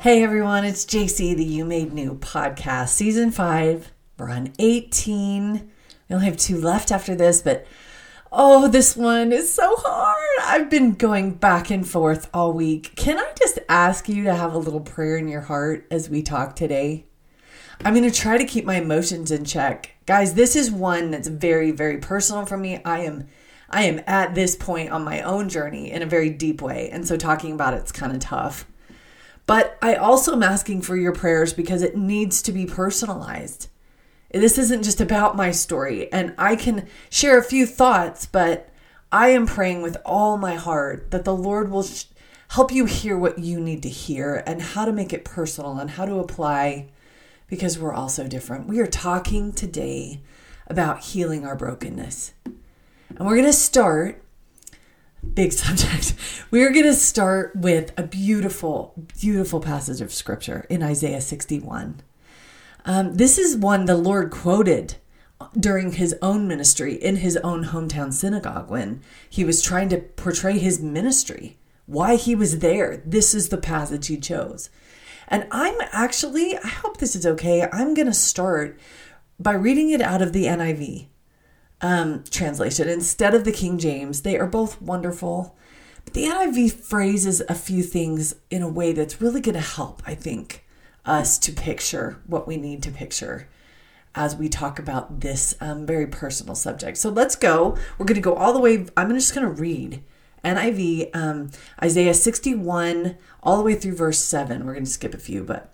Hey everyone, it's JC, the You Made New podcast, season five. We're on 18. We only have two left after this, but oh, this one is so hard. I've been going back and forth all week. Can I just ask you to have a little prayer in your heart as we talk today? I'm going to try to keep my emotions in check. Guys, this is one that's very, very personal for me. I am. I am at this point on my own journey in a very deep way. And so talking about it's kind of tough. But I also am asking for your prayers because it needs to be personalized. This isn't just about my story, and I can share a few thoughts, but I am praying with all my heart that the Lord will sh- help you hear what you need to hear and how to make it personal and how to apply because we're all so different. We are talking today about healing our brokenness. And we're going to start big subject. We're going to start with a beautiful, beautiful passage of scripture in Isaiah 61. Um, this is one the Lord quoted during his own ministry in his own hometown synagogue when he was trying to portray his ministry, why he was there. This is the passage he chose. And I'm actually, I hope this is okay. I'm going to start by reading it out of the NIV um, translation instead of the King James. They are both wonderful. But the NIV phrases a few things in a way that's really going to help, I think, us to picture what we need to picture as we talk about this um, very personal subject. So let's go. We're going to go all the way. I'm just going to read NIV, um, Isaiah 61, all the way through verse 7. We're going to skip a few, but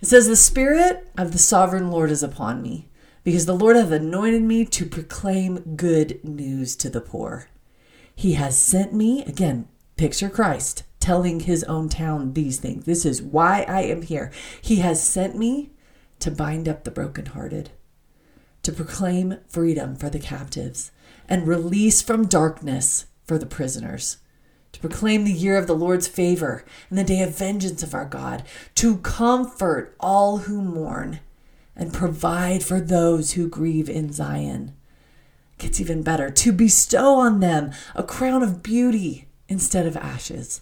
it says, The Spirit of the sovereign Lord is upon me because the Lord hath anointed me to proclaim good news to the poor. He has sent me, again, picture Christ telling his own town these things. This is why I am here. He has sent me to bind up the brokenhearted, to proclaim freedom for the captives, and release from darkness for the prisoners to proclaim the year of the Lord's favor and the day of vengeance of our God, to comfort all who mourn and provide for those who grieve in Zion. Gets even better to bestow on them a crown of beauty instead of ashes,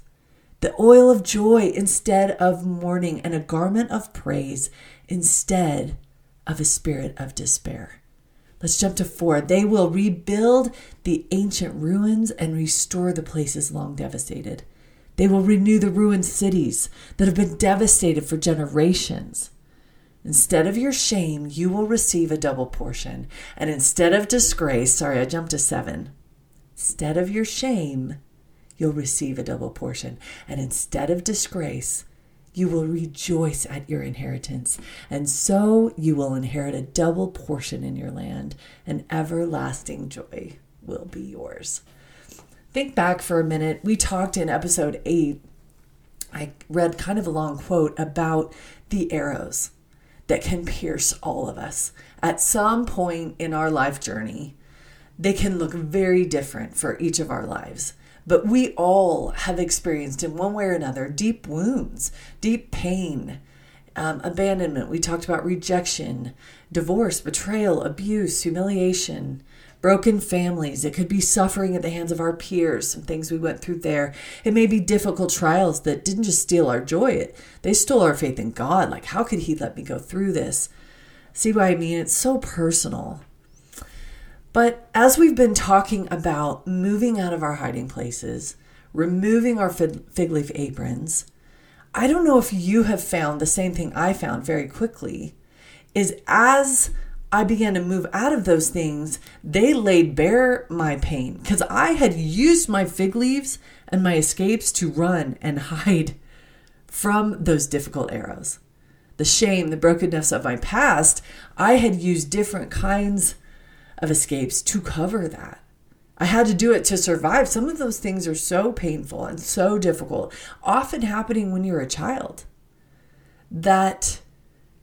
the oil of joy instead of mourning, and a garment of praise instead of a spirit of despair. Let's jump to four. They will rebuild the ancient ruins and restore the places long devastated. They will renew the ruined cities that have been devastated for generations. Instead of your shame, you will receive a double portion. And instead of disgrace, sorry, I jumped to seven. Instead of your shame, you'll receive a double portion. And instead of disgrace, you will rejoice at your inheritance. And so you will inherit a double portion in your land, and everlasting joy will be yours. Think back for a minute. We talked in episode eight. I read kind of a long quote about the arrows that can pierce all of us. At some point in our life journey, they can look very different for each of our lives. But we all have experienced, in one way or another, deep wounds, deep pain, um, abandonment. We talked about rejection, divorce, betrayal, abuse, humiliation, broken families. It could be suffering at the hands of our peers, some things we went through there. It may be difficult trials that didn't just steal our joy, it, they stole our faith in God. Like, how could He let me go through this? See what I mean? It's so personal. But as we've been talking about moving out of our hiding places, removing our fig leaf aprons, I don't know if you have found the same thing I found very quickly is as I began to move out of those things, they laid bare my pain because I had used my fig leaves and my escapes to run and hide from those difficult arrows. The shame, the brokenness of my past, I had used different kinds of escapes to cover that. I had to do it to survive. Some of those things are so painful and so difficult, often happening when you're a child, that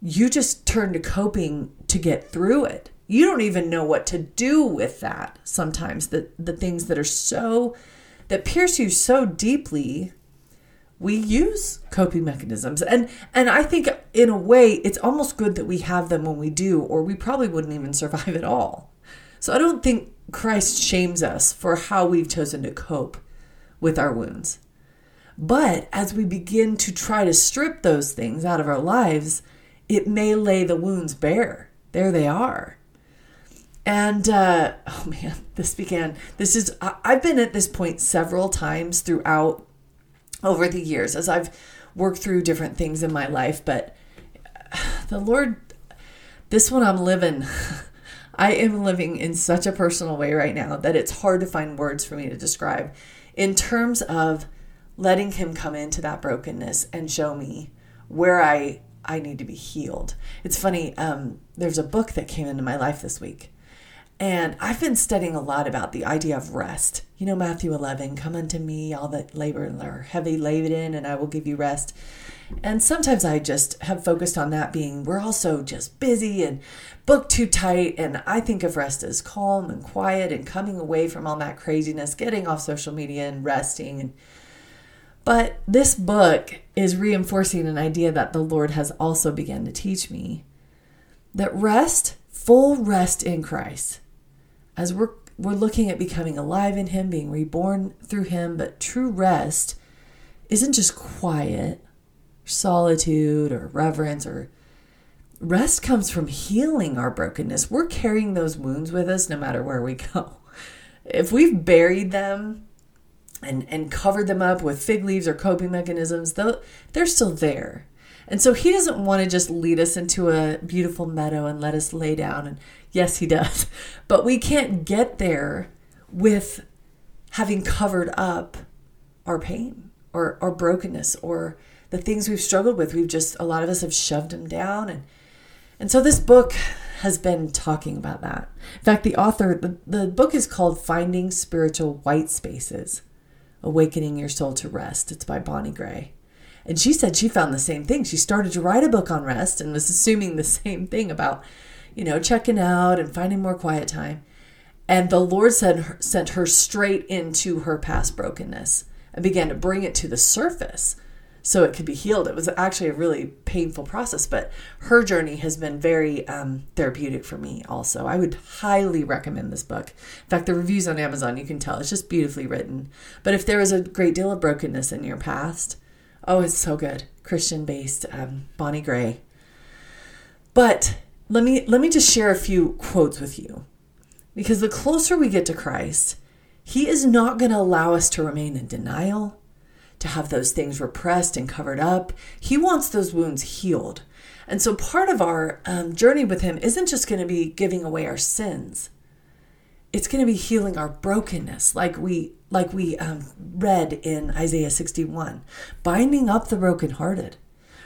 you just turn to coping to get through it. You don't even know what to do with that sometimes. The, the things that are so, that pierce you so deeply, we use coping mechanisms. And, and I think in a way, it's almost good that we have them when we do, or we probably wouldn't even survive at all. So I don't think Christ shames us for how we've chosen to cope with our wounds. But as we begin to try to strip those things out of our lives, it may lay the wounds bare. There they are. And uh, oh man, this began. This is, I've been at this point several times throughout over the years as I've worked through different things in my life. But the Lord, this one I'm living, I am living in such a personal way right now that it's hard to find words for me to describe in terms of letting Him come into that brokenness and show me where I I need to be healed. It's funny. Um, there's a book that came into my life this week and I've been studying a lot about the idea of rest. You know, Matthew 11, come unto me, all that labor and are heavy laden, and I will give you rest. And sometimes I just have focused on that being we're also just busy and booked too tight. And I think of rest as calm and quiet and coming away from all that craziness, getting off social media and resting. But this book is reinforcing an idea that the Lord has also begun to teach me that rest, full rest in Christ, as we're we're looking at becoming alive in him, being reborn through him, but true rest isn't just quiet, solitude or reverence or rest comes from healing our brokenness. We're carrying those wounds with us no matter where we go. If we've buried them and and covered them up with fig leaves or coping mechanisms, they're, they're still there. And so he doesn't want to just lead us into a beautiful meadow and let us lay down. And yes, he does. But we can't get there with having covered up our pain or our brokenness or the things we've struggled with. We've just, a lot of us have shoved them down. And, and so this book has been talking about that. In fact, the author, the, the book is called Finding Spiritual White Spaces Awakening Your Soul to Rest. It's by Bonnie Gray. And she said she found the same thing. She started to write a book on rest and was assuming the same thing about, you know, checking out and finding more quiet time. And the Lord said, sent her straight into her past brokenness and began to bring it to the surface so it could be healed. It was actually a really painful process, but her journey has been very um, therapeutic for me also. I would highly recommend this book. In fact, the reviews on Amazon, you can tell it's just beautifully written. But if there is a great deal of brokenness in your past, Oh, it's so good. Christian based, um, Bonnie Gray. But let me let me just share a few quotes with you. Because the closer we get to Christ, he is not going to allow us to remain in denial, to have those things repressed and covered up. He wants those wounds healed. And so part of our um, journey with him isn't just going to be giving away our sins. It's going to be healing our brokenness, like we like we um, read in Isaiah 61, binding up the brokenhearted,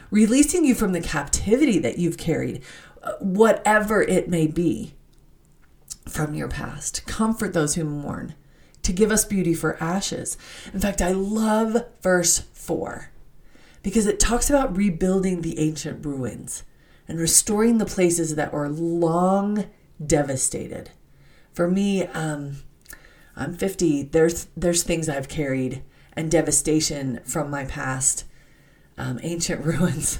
releasing you from the captivity that you've carried, uh, whatever it may be from your past. Comfort those who mourn, to give us beauty for ashes. In fact, I love verse 4 because it talks about rebuilding the ancient ruins and restoring the places that were long devastated. For me, um, I'm 50. There's there's things I've carried and devastation from my past, um, ancient ruins,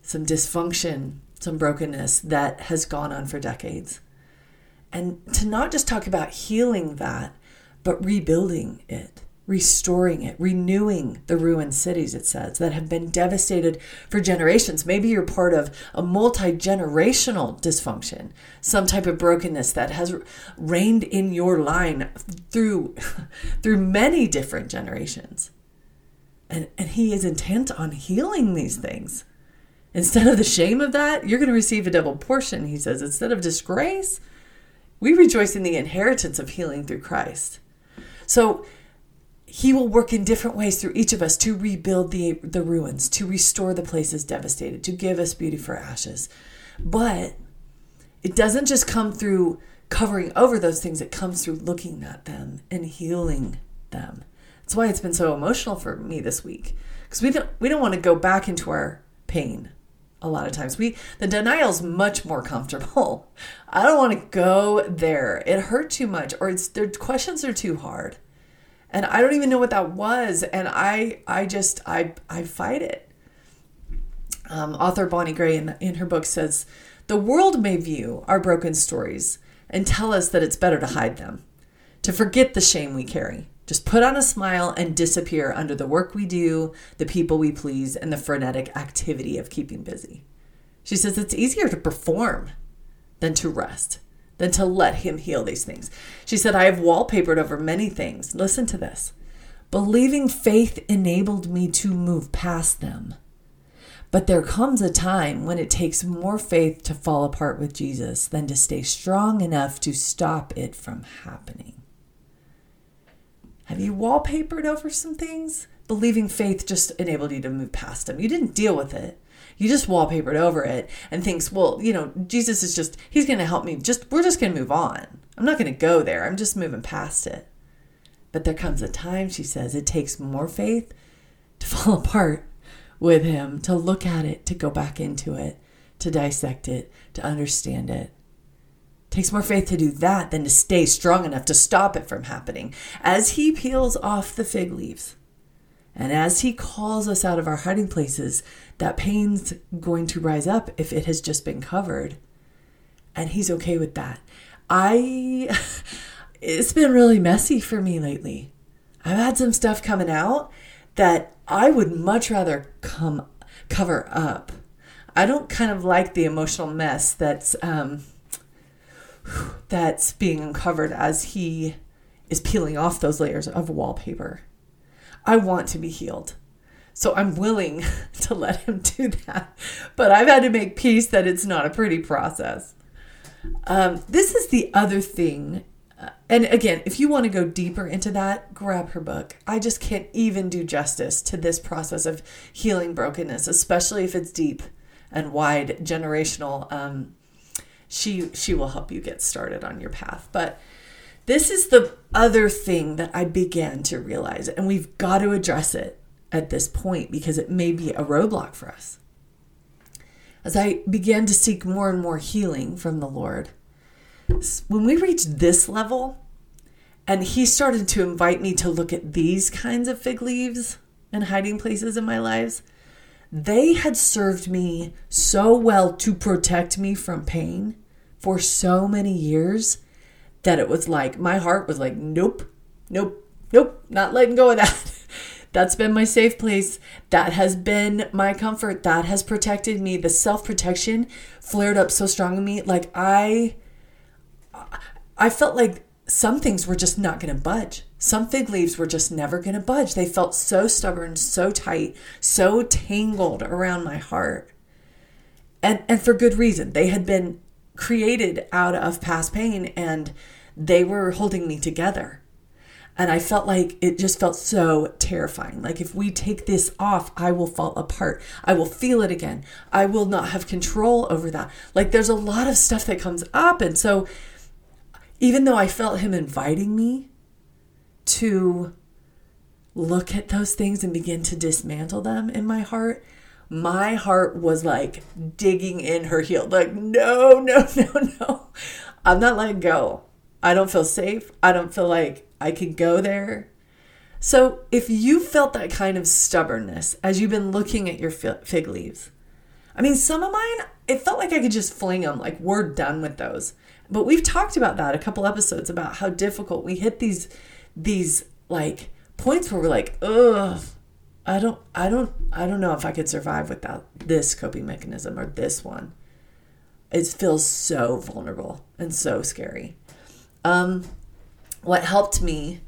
some dysfunction, some brokenness that has gone on for decades. And to not just talk about healing that, but rebuilding it restoring it, renewing the ruined cities, it says, that have been devastated for generations. Maybe you're part of a multi generational dysfunction, some type of brokenness that has reigned in your line through, through many different generations. And, and he is intent on healing these things. Instead of the shame of that, you're going to receive a double portion, he says. Instead of disgrace, we rejoice in the inheritance of healing through Christ. So he will work in different ways through each of us to rebuild the, the ruins, to restore the places devastated, to give us beauty for ashes. But it doesn't just come through covering over those things, it comes through looking at them and healing them. That's why it's been so emotional for me this week. Because we don't we don't want to go back into our pain a lot of times. We the denial's much more comfortable. I don't want to go there. It hurt too much or it's their questions are too hard and I don't even know what that was. And I, I just, I, I fight it. Um, author Bonnie Gray in, in her book says, the world may view our broken stories and tell us that it's better to hide them, to forget the shame we carry, Just put on a smile and disappear under the work we do, the people we please, and the frenetic activity of keeping busy. She says it's easier to perform than to rest, than to let Him heal these things. She said, I have wallpapered over many things. Listen to this. Believing faith enabled me to move past them. But there comes a time when it takes more faith to fall apart with Jesus than to stay strong enough to stop it from happening. Have you wallpapered over some things? Believing faith just enabled you to move past them. You didn't deal with it. You just wallpapered over it and thinks, well, you know, Jesus is just, he's going to help me. Just, we're just going to move on. I'm not going to go there. I'm just moving past it. But there comes a time, she says, it takes more faith to fall apart with him, to look at it, to go back into it, to dissect it, to understand it. Takes more faith to do that than to stay strong enough to stop it from happening. As he peels off the fig leaves, and as he calls us out of our hiding places, that pain's going to rise up if it has just been covered. And he's okay with that. I it's been really messy for me lately. I've had some stuff coming out that I would much rather come cover up. I don't kind of like the emotional mess that's um, that's being uncovered as he is peeling off those layers of wallpaper. I want to be healed. So I'm willing to let him do that. But I've had to make peace that it's not a pretty process. Um, this is the other thing and again, if you want to go deeper into that, grab her book. I just can't even do justice to this process of healing brokenness, especially if it's deep and wide, generational. Um, she she will help you get started on your path. But this is the other thing that I began to realize, and we've got to address it at this point because it may be a roadblock for us. As I began to seek more and more healing from the Lord, when we reached this level, and he started to invite me to look at these kinds of fig leaves and hiding places in my lives, they had served me so well to protect me from pain for so many years that it was like my heart was like, nope, nope, nope, not letting go of that. That's been my safe place. That has been my comfort. That has protected me. The self protection flared up so strong in me. Like I I felt like some things were just not going to budge. Some fig leaves were just never going to budge. They felt so stubborn, so tight, so tangled around my heart. And and for good reason. They had been created out of past pain and they were holding me together. And I felt like it just felt so terrifying. Like if we take this off, I will fall apart. I will feel it again. I will not have control over that. Like there's a lot of stuff that comes up and so even though I felt him inviting me to look at those things and begin to dismantle them in my heart, my heart was like digging in her heel. Like, no, no, no, no. I'm not letting go. I don't feel safe. I don't feel like I can go there. So, if you felt that kind of stubbornness as you've been looking at your fig leaves, I mean, some of mine, it felt like I could just fling them, like, we're done with those. But we've talked about that a couple episodes about how difficult we hit these these like points where we're like, ugh, I don't I don't I don't know if I could survive without this coping mechanism or this one. It feels so vulnerable and so scary. Um, what helped me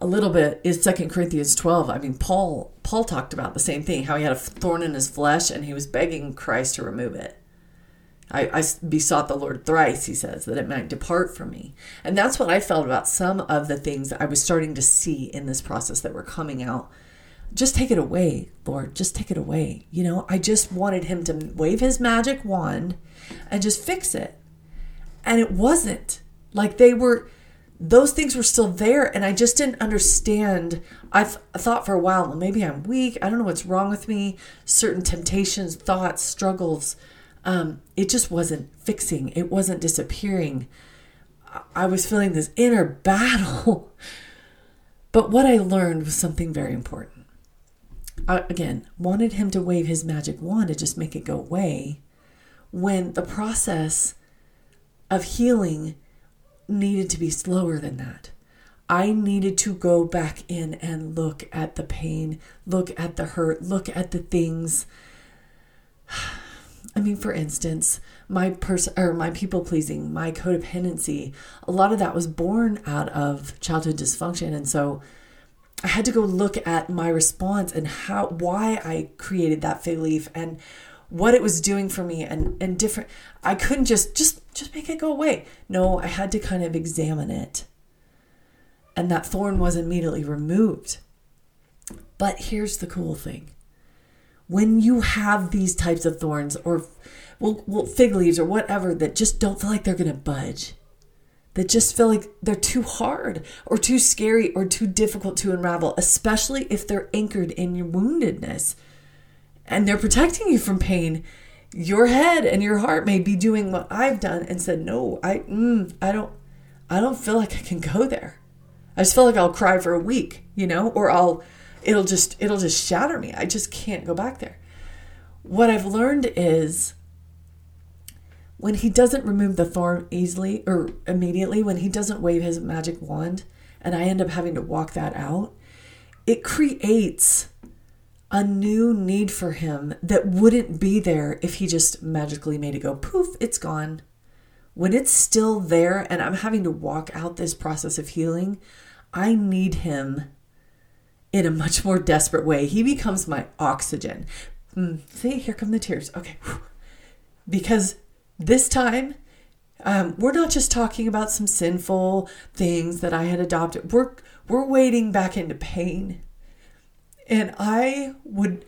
a little bit is Second Corinthians 12. I mean, Paul Paul talked about the same thing, how he had a thorn in his flesh and he was begging Christ to remove it. I, I besought the Lord thrice, he says, that it might depart from me. And that's what I felt about some of the things that I was starting to see in this process that were coming out. Just take it away, Lord. Just take it away. You know, I just wanted him to wave his magic wand and just fix it. And it wasn't. Like they were, those things were still there. And I just didn't understand. I, thought for a while, well, maybe I'm weak. I don't know what's wrong with me. Certain temptations, thoughts, struggles um, it just wasn't fixing, it wasn't disappearing. I was feeling this inner battle. but what I learned was something very important. I, again, wanted him to wave his magic wand to just make it go away when the process of healing needed to be slower than that. I needed to go back in and look at the pain, look at the hurt, look at the things. I mean, for instance, my person or my people pleasing, my codependency, a lot of that was born out of childhood dysfunction. And so I had to go look at my response and how why I created that fig leaf and what it was doing for me and and different I couldn't just just just make it go away. No, I had to kind of examine it. And that thorn was immediately removed. But here's the cool thing. When you have these types of thorns or well, well fig leaves or whatever that just don't feel like they're going to budge, that just feel like they're too hard or too scary or too difficult to unravel, especially if they're anchored in your woundedness and they're protecting you from pain. Your head and your heart may be doing what I've done and said, "No, I, mm, I don't, I don't feel like I can go there. I just feel like I'll cry for a week, you know, or I'll, it'll just, it'll just shatter me. I just can't go back there." What I've learned is when he doesn't remove the thorn easily or immediately, when he doesn't wave his magic wand, and I end up having to walk that out, it creates a new need for him that wouldn't be there if he just magically made it go poof, it's gone. When it's still there and I'm having to walk out this process of healing, I need him in a much more desperate way. He becomes my oxygen. Mm, see, here come the tears. Okay. Because this time, um, we're not just talking about some sinful things that I had adopted. We're we're wading back into pain, and I would.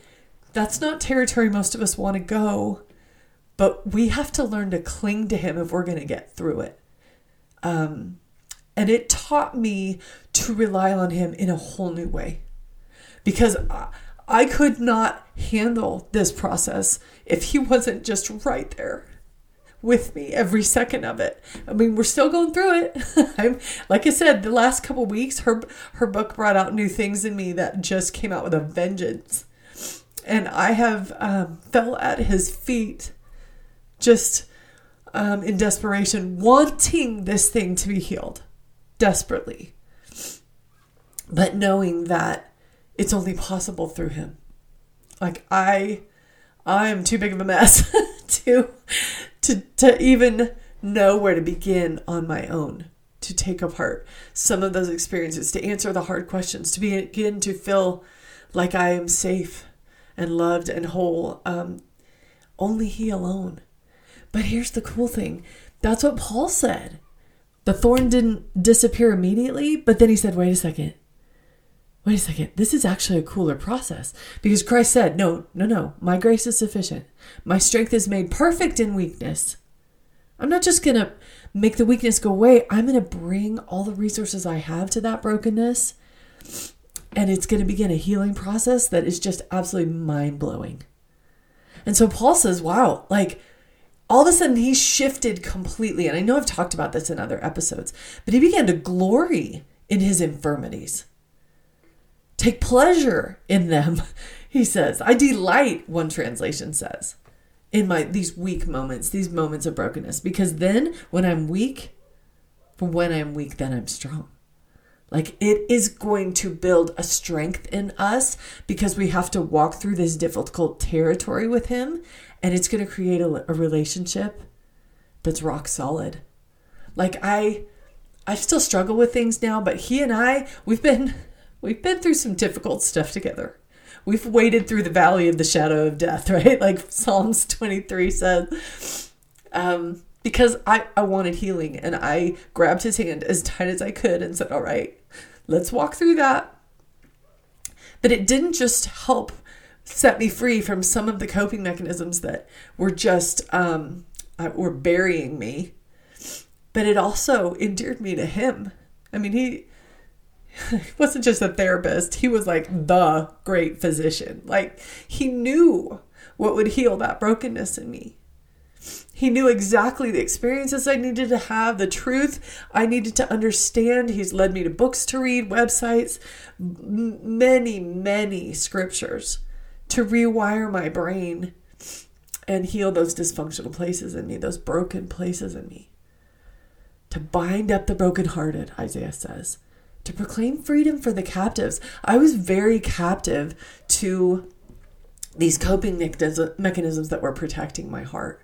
That's not territory most of us want to go, but we have to learn to cling to Him if we're going to get through it. Um, and it taught me to rely on Him in a whole new way, because I, could not handle this process if He wasn't just right there with me every second of it. I mean, we're still going through it. I'm like I said, the last couple weeks, her her book brought out new things in me that just came out with a vengeance, and I have um, fell at his feet, just um, in desperation, wanting this thing to be healed, desperately, but knowing that it's only possible through him. Like I, I am too big of a mess to to to even know where to begin on my own to take apart some of those experiences to answer the hard questions to begin to feel like i am safe and loved and whole um, only he alone. But here's the cool thing. That's what paul said. The thorn didn't disappear immediately but then he said wait a second wait a second, this is actually a cooler process because Christ said, no, no, no, my grace is sufficient. My strength is made perfect in weakness. I'm not just going to make the weakness go away, I'm going to bring all the resources I have to that brokenness. And it's going to begin a healing process that is just absolutely mind blowing. And so Paul says, wow, like all of a sudden he shifted completely. And I know I've talked about this in other episodes, but he began to glory in his infirmities take pleasure in them he says. I delight one translation says in my these weak moments these moments of brokenness. Because then when i'm weak when i'm weak then i'm strong. Like it is going to build a strength in us because we have to walk through this difficult territory with him and it's going to create a, a relationship that's rock solid. Like i i still struggle with things now but he and i we've been We've been through some difficult stuff together. We've waded through the valley of the shadow of death, right? Like Psalms 23 says. Um, because I, I wanted healing and I grabbed his hand as tight as I could and said, All right, let's walk through that. But it didn't just help set me free from some of the coping mechanisms that were just um, uh, were burying me, but it also endeared me to him. I mean, he he wasn't just a therapist, he was like the great physician. Like he knew what would heal that brokenness in me. He knew exactly the experiences I needed to have, the truth I needed to understand. He's led me to books to read, websites, many, many scriptures to rewire my brain and heal those dysfunctional places in me, those broken places in me. To bind up the brokenhearted, Isaiah says to proclaim freedom for the captives. I was very captive to these coping mechanisms that were protecting my heart.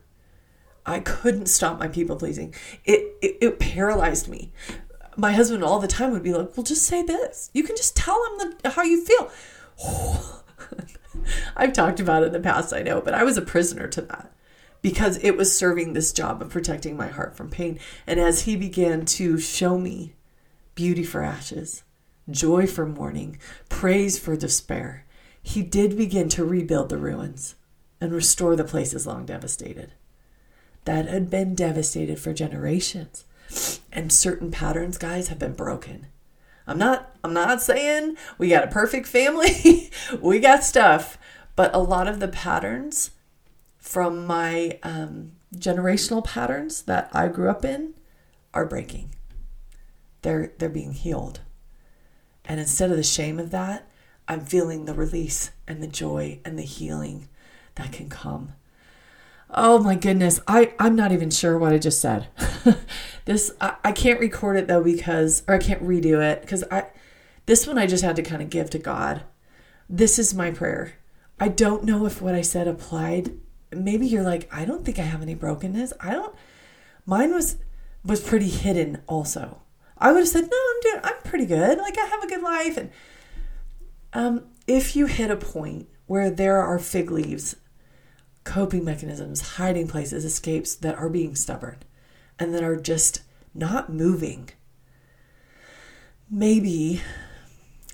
I couldn't stop my people pleasing. It, it, it paralyzed me. My husband all the time would be like, "Well, just say this. You can just tell him the, how you feel." I've talked about it in the past, I know, but I was a prisoner to that because it was serving this job of protecting my heart from pain. And as he began to show me beauty for ashes, joy for mourning, praise for despair, he did begin to rebuild the ruins and restore the places long devastated that had been devastated for generations. And certain patterns, guys, have been broken. I'm not I'm not saying we got a perfect family. we got stuff, but a lot of the patterns from my um, generational patterns that I grew up in are breaking. They're they're being healed. And instead of the shame of that, I'm feeling the release and the joy and the healing that can come. Oh my goodness. I, I'm not even sure what I just said. this I, I can't record it though because or I can't redo it because I this one I just had to kind of give to God. This is my prayer. I don't know if what I said applied maybe you're like, I don't think I have any brokenness. I don't. Mine was was pretty hidden. Also, I would have said, no, I'm doing. I'm pretty good. Like I have a good life. And um, if you hit a point where there are fig leaves, coping mechanisms, hiding places, escapes that are being stubborn, and that are just not moving, maybe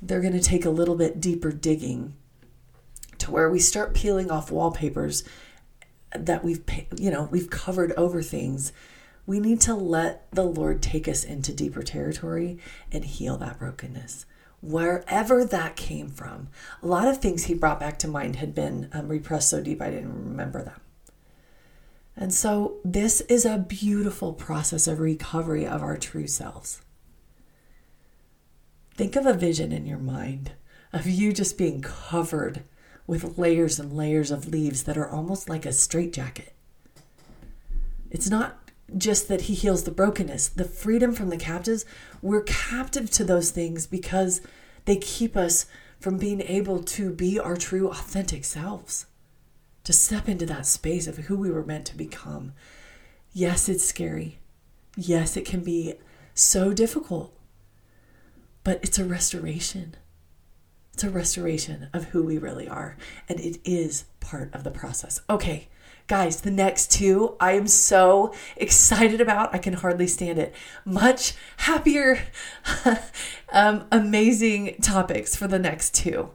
they're going to take a little bit deeper digging to where we start peeling off wallpapers that we've you know we've covered over things we need to let the lord take us into deeper territory and heal that brokenness. Wherever that came from a lot of things he brought back to mind had been um, repressed so deep i didn't remember them. And so this is a beautiful process of recovery of our true selves. Think of a vision in your mind of you just being covered with layers and layers of leaves that are almost like a straitjacket. It's not just that he heals the brokenness, the freedom from the captives. We're captive to those things because they keep us from being able to be our true, authentic selves, to step into that space of who we were meant to become. Yes, it's scary. Yes, it can be so difficult, but it's a restoration. It's a restoration of who we really are, and it is part of the process. Okay, guys, the next two I am so excited about. I can hardly stand it. Much happier, um, amazing topics for the next two.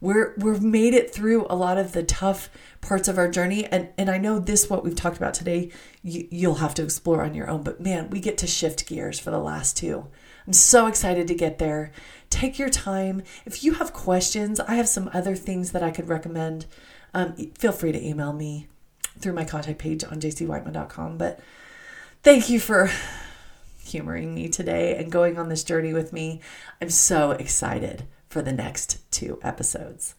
We're we've made it through a lot of the tough parts of our journey, and and I know this what we've talked about today. You, you'll have to explore on your own, but man, we get to shift gears for the last two. I'm so excited to get there. Take your time. If you have questions, I have some other things that I could recommend. Um, feel free to email me through my contact page on jcwhiteman.com. But thank you for humoring me today and going on this journey with me. I'm so excited for the next two episodes.